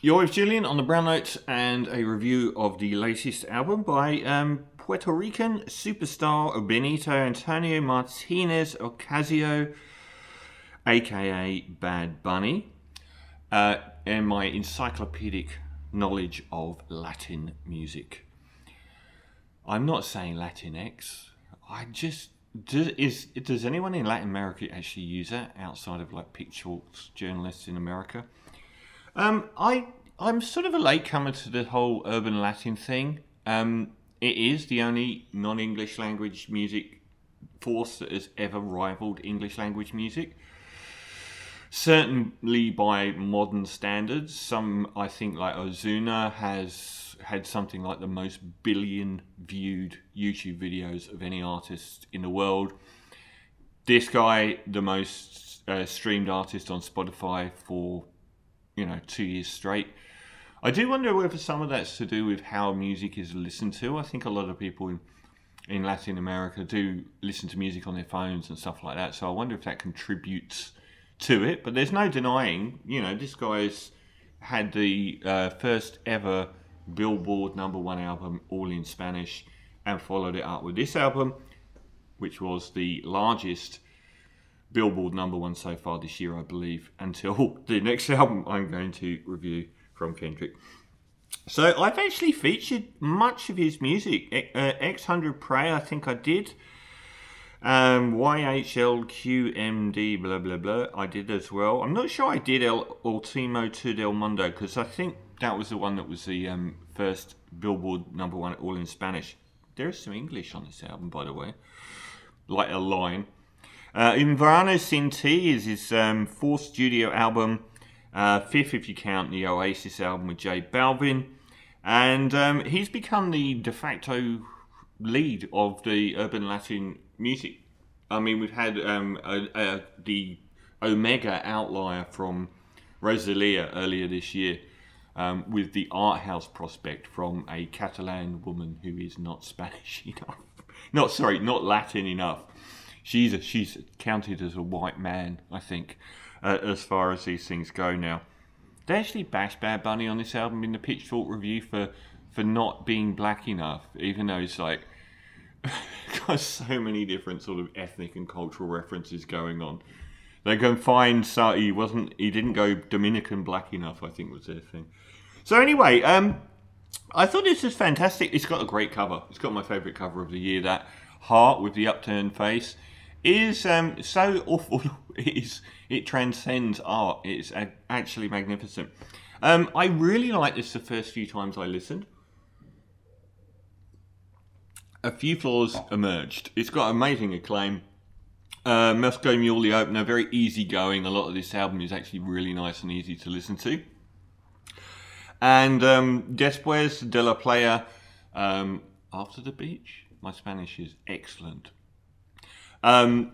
You're with Julian on the Brown Notes and a review of the latest album by um, Puerto Rican superstar Benito Antonio Martinez Ocasio, aka Bad Bunny, uh, and my encyclopedic knowledge of Latin music. I'm not saying Latinx. I just does, is does anyone in Latin America actually use that outside of like picture journalists in America? Um, I I'm sort of a latecomer to the whole urban Latin thing. Um, it is the only non-English language music force that has ever rivaled English language music. Certainly by modern standards, some I think like Ozuna has had something like the most billion viewed YouTube videos of any artist in the world. This guy, the most uh, streamed artist on Spotify for you know two years straight. I do wonder whether some of that's to do with how music is listened to. I think a lot of people in, in Latin America do listen to music on their phones and stuff like that. So I wonder if that contributes to it. But there's no denying, you know, this guy's had the uh, first ever Billboard number one album, all in Spanish, and followed it up with this album, which was the largest Billboard number one so far this year, I believe, until the next album I'm going to review from Kendrick. So I've actually featured much of his music. Uh, X100 Prey, I think I did. Um, YHLQMD, blah, blah, blah, I did as well. I'm not sure I did El Ultimo Tour Del Mundo because I think that was the one that was the um, first Billboard number one, all in Spanish. There is some English on this album, by the way, like a line. Uh, Un Verano Sin is his um, fourth studio album uh, fifth, if you count the Oasis album with J Balvin. And um, he's become the de facto lead of the urban Latin music. I mean, we've had um, a, a, the Omega outlier from Rosalia earlier this year um, with the art house prospect from a Catalan woman who is not Spanish enough. not, sorry, not Latin enough. She's, a, she's counted as a white man, I think uh, as far as these things go now. They actually bashed Bad Bunny on this album in the Pitchfork review for for not being black enough, even though it's like got so many different sort of ethnic and cultural references going on. They can find so he wasn't he didn't go Dominican black enough, I think was their thing. So anyway, um I thought this was fantastic. It's got a great cover. It's got my favourite cover of the year. That heart with the upturned face is um, so awful. It is it transcends art. It's actually magnificent. Um, I really liked this the first few times I listened. A few flaws emerged. It's got amazing acclaim. Uh, Moscow Mule, the opener, very easy going. A lot of this album is actually really nice and easy to listen to. And um, Después de la Playa, um, After the Beach. My Spanish is excellent. Um,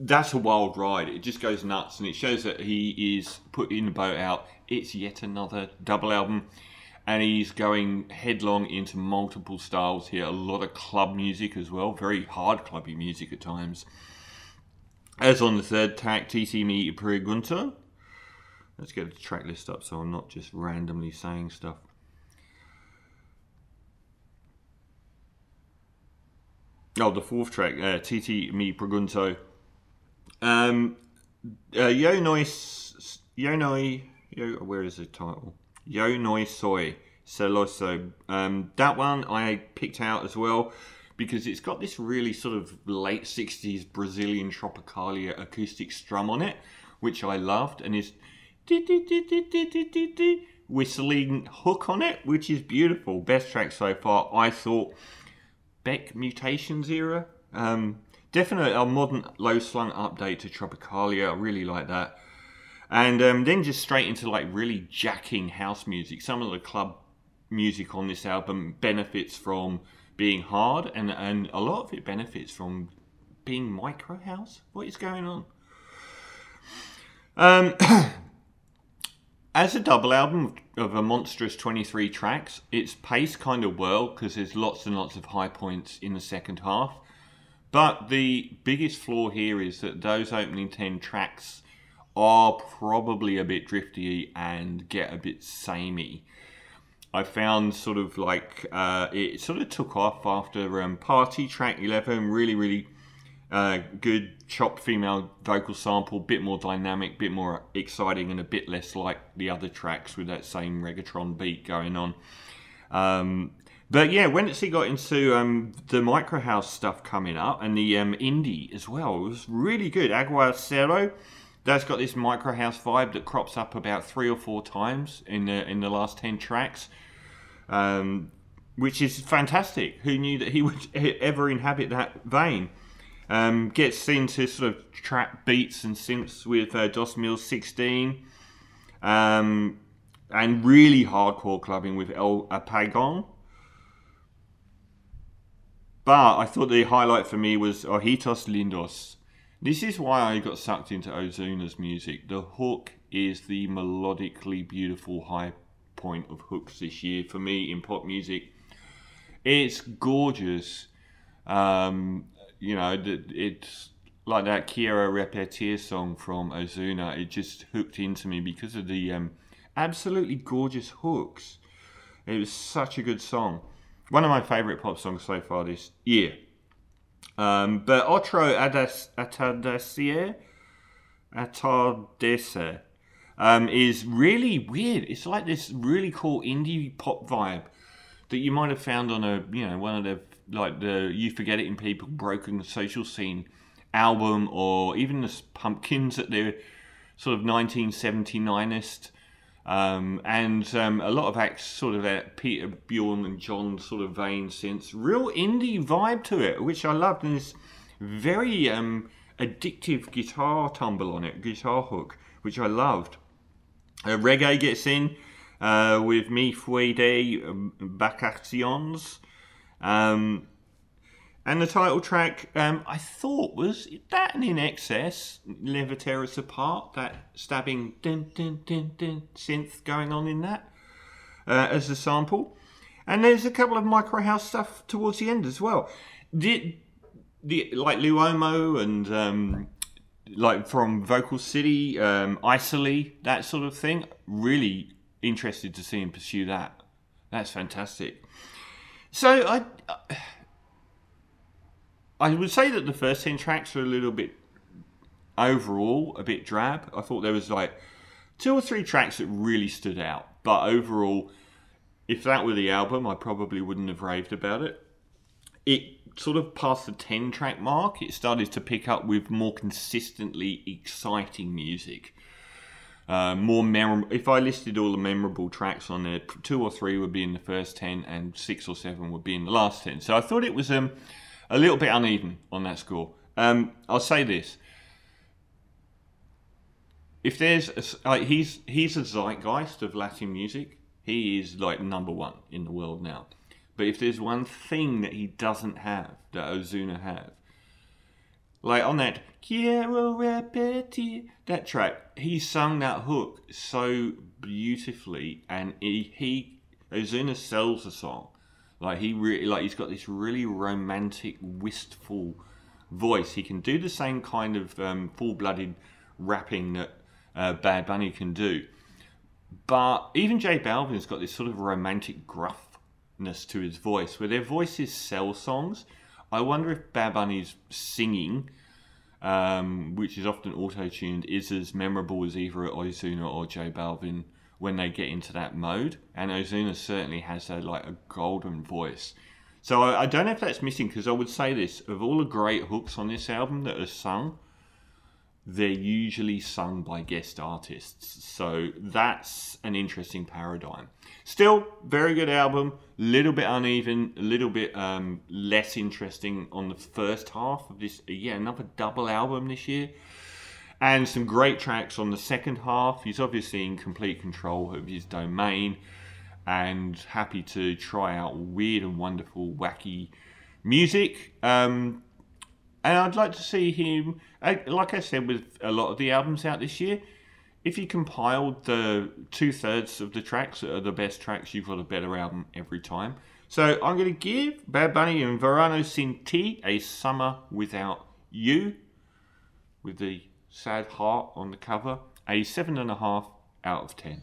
that's a wild ride. It just goes nuts, and it shows that he is putting the boat out. It's yet another double album, and he's going headlong into multiple styles here. A lot of club music as well, very hard clubby music at times. As on the third track, Tití Me Preguntó. Let's get the track list up so I'm not just randomly saying stuff. Oh, the fourth track, uh, Tití Me Preguntó. Um, uh, Yo Noi, Yo Noi, Yo, where is the title? Yo Noi Soy Celoso. Um, that one I picked out as well because it's got this really sort of late 60s Brazilian Tropicalia acoustic strum on it, which I loved, and is whistling hook on it, which is beautiful. Best track so far, I thought. Mutations era. Um, definitely a modern low slung update to Tropicalia. I really like that. And um, then just straight into like really jacking house music. Some of the club music on this album benefits from being hard, and, and a lot of it benefits from being micro house. What is going on? Um, as a double album of a monstrous 23 tracks, it's paced kind of well because there's lots and lots of high points in the second half. But the biggest flaw here is that those opening 10 tracks are probably a bit drifty and get a bit samey. I found sort of like uh, it sort of took off after um, Party track 11, really, really uh, good chopped female vocal sample, bit more dynamic, bit more exciting, and a bit less like the other tracks with that same reggaeton beat going on. Um, but yeah, when it's he got into um, the micro house stuff coming up and the um, indie as well, it was really good. Aguacero, that's got this micro house vibe that crops up about three or four times in the in the last ten tracks, um, which is fantastic. Who knew that he would ever inhabit that vein? Um, gets into sort of trap beats and synths with uh, Dos Mil 16. Um, and really hardcore clubbing with El Apagón. But I thought the highlight for me was Ojitos Lindos. This is why I got sucked into Ozuna's music. The hook is the melodically beautiful high point of hooks this year for me in pop music. It's gorgeous. Um, you know, it's like that Quiero Repetir song from Ozuna. It just hooked into me because of the um, absolutely gorgeous hooks. It was such a good song one of my favourite pop songs so far this year. Um, but Otro Atardecer, Atardecer um, is really weird. It's like this really cool indie pop vibe that you might have found on a you know one of the like the You Forgot It in People Broken Social Scene album or even the Pumpkins at their sort of 1979ist um, and um, a lot of acts sort of that Peter Bjorn and John sort of vein since real indie vibe to it, which I loved, and this very um, addictive guitar tumble on it, guitar hook, which I loved. Uh, reggae gets in uh, with Me Fui de Vacaciones. Um, and the title track, um, I thought was that INXS. Never Tear Us Apart, that stabbing synth going on in that uh, as a sample. And there's a couple of micro house stuff towards the end as well. Did the like Luomo and um, like from Vocalcity, um, that sort of thing. Really interested to see him pursue that. That's fantastic. So I. I would say that the first 10 tracks are a little bit overall a bit drab. I thought there was like two or three tracks that really stood out, but overall, if that were the album, I probably wouldn't have raved about it. It sort of passed the 10 track mark, it started to pick up with more consistently exciting music. Uh, more memorable. If I listed all the memorable tracks on there, two or three would be in the first 10, and six or seven would be in the last 10. So I thought it was um, a little bit uneven on that score. Um, I'll say this: if there's a, like he's he's a zeitgeist of Latin music, he is like number one in the world now. But if there's one thing that he doesn't have that Ozuna have, like on that Quiero repetir that track, he sung that hook so beautifully, and he, he Ozuna sells the song like he really like he's got this really romantic, wistful voice. He can do the same kind of um, full-blooded rapping that uh, Bad Bunny can do. But even J Balvin's got this sort of romantic gruffness to his voice, where their voices sell songs. I wonder if Bad Bunny's singing, um, which is often auto-tuned, is as memorable as either Ozuna or J Balvin when they get into that mode. And Ozuna certainly has a like a golden voice. So I, I don't know if that's missing because I would say this: of all the great hooks on this album that are sung, they're usually sung by guest artists. So that's an interesting paradigm. Still, very good album. Little bit uneven, a little bit um, less interesting on the first half of this. Yeah, another double album this year and some great tracks on the second half. He's obviously in complete control of his domain and happy to try out weird and wonderful, wacky music. Um, and I'd like to see him, like I said, with a lot of the albums out this year. If you compiled the two thirds of the tracks that are the best tracks, you've got a better album every time. So I'm going to give Bad Bunny and Verano Sin Ti a summer without you with the sad heart on the cover. a seven and a half out of ten.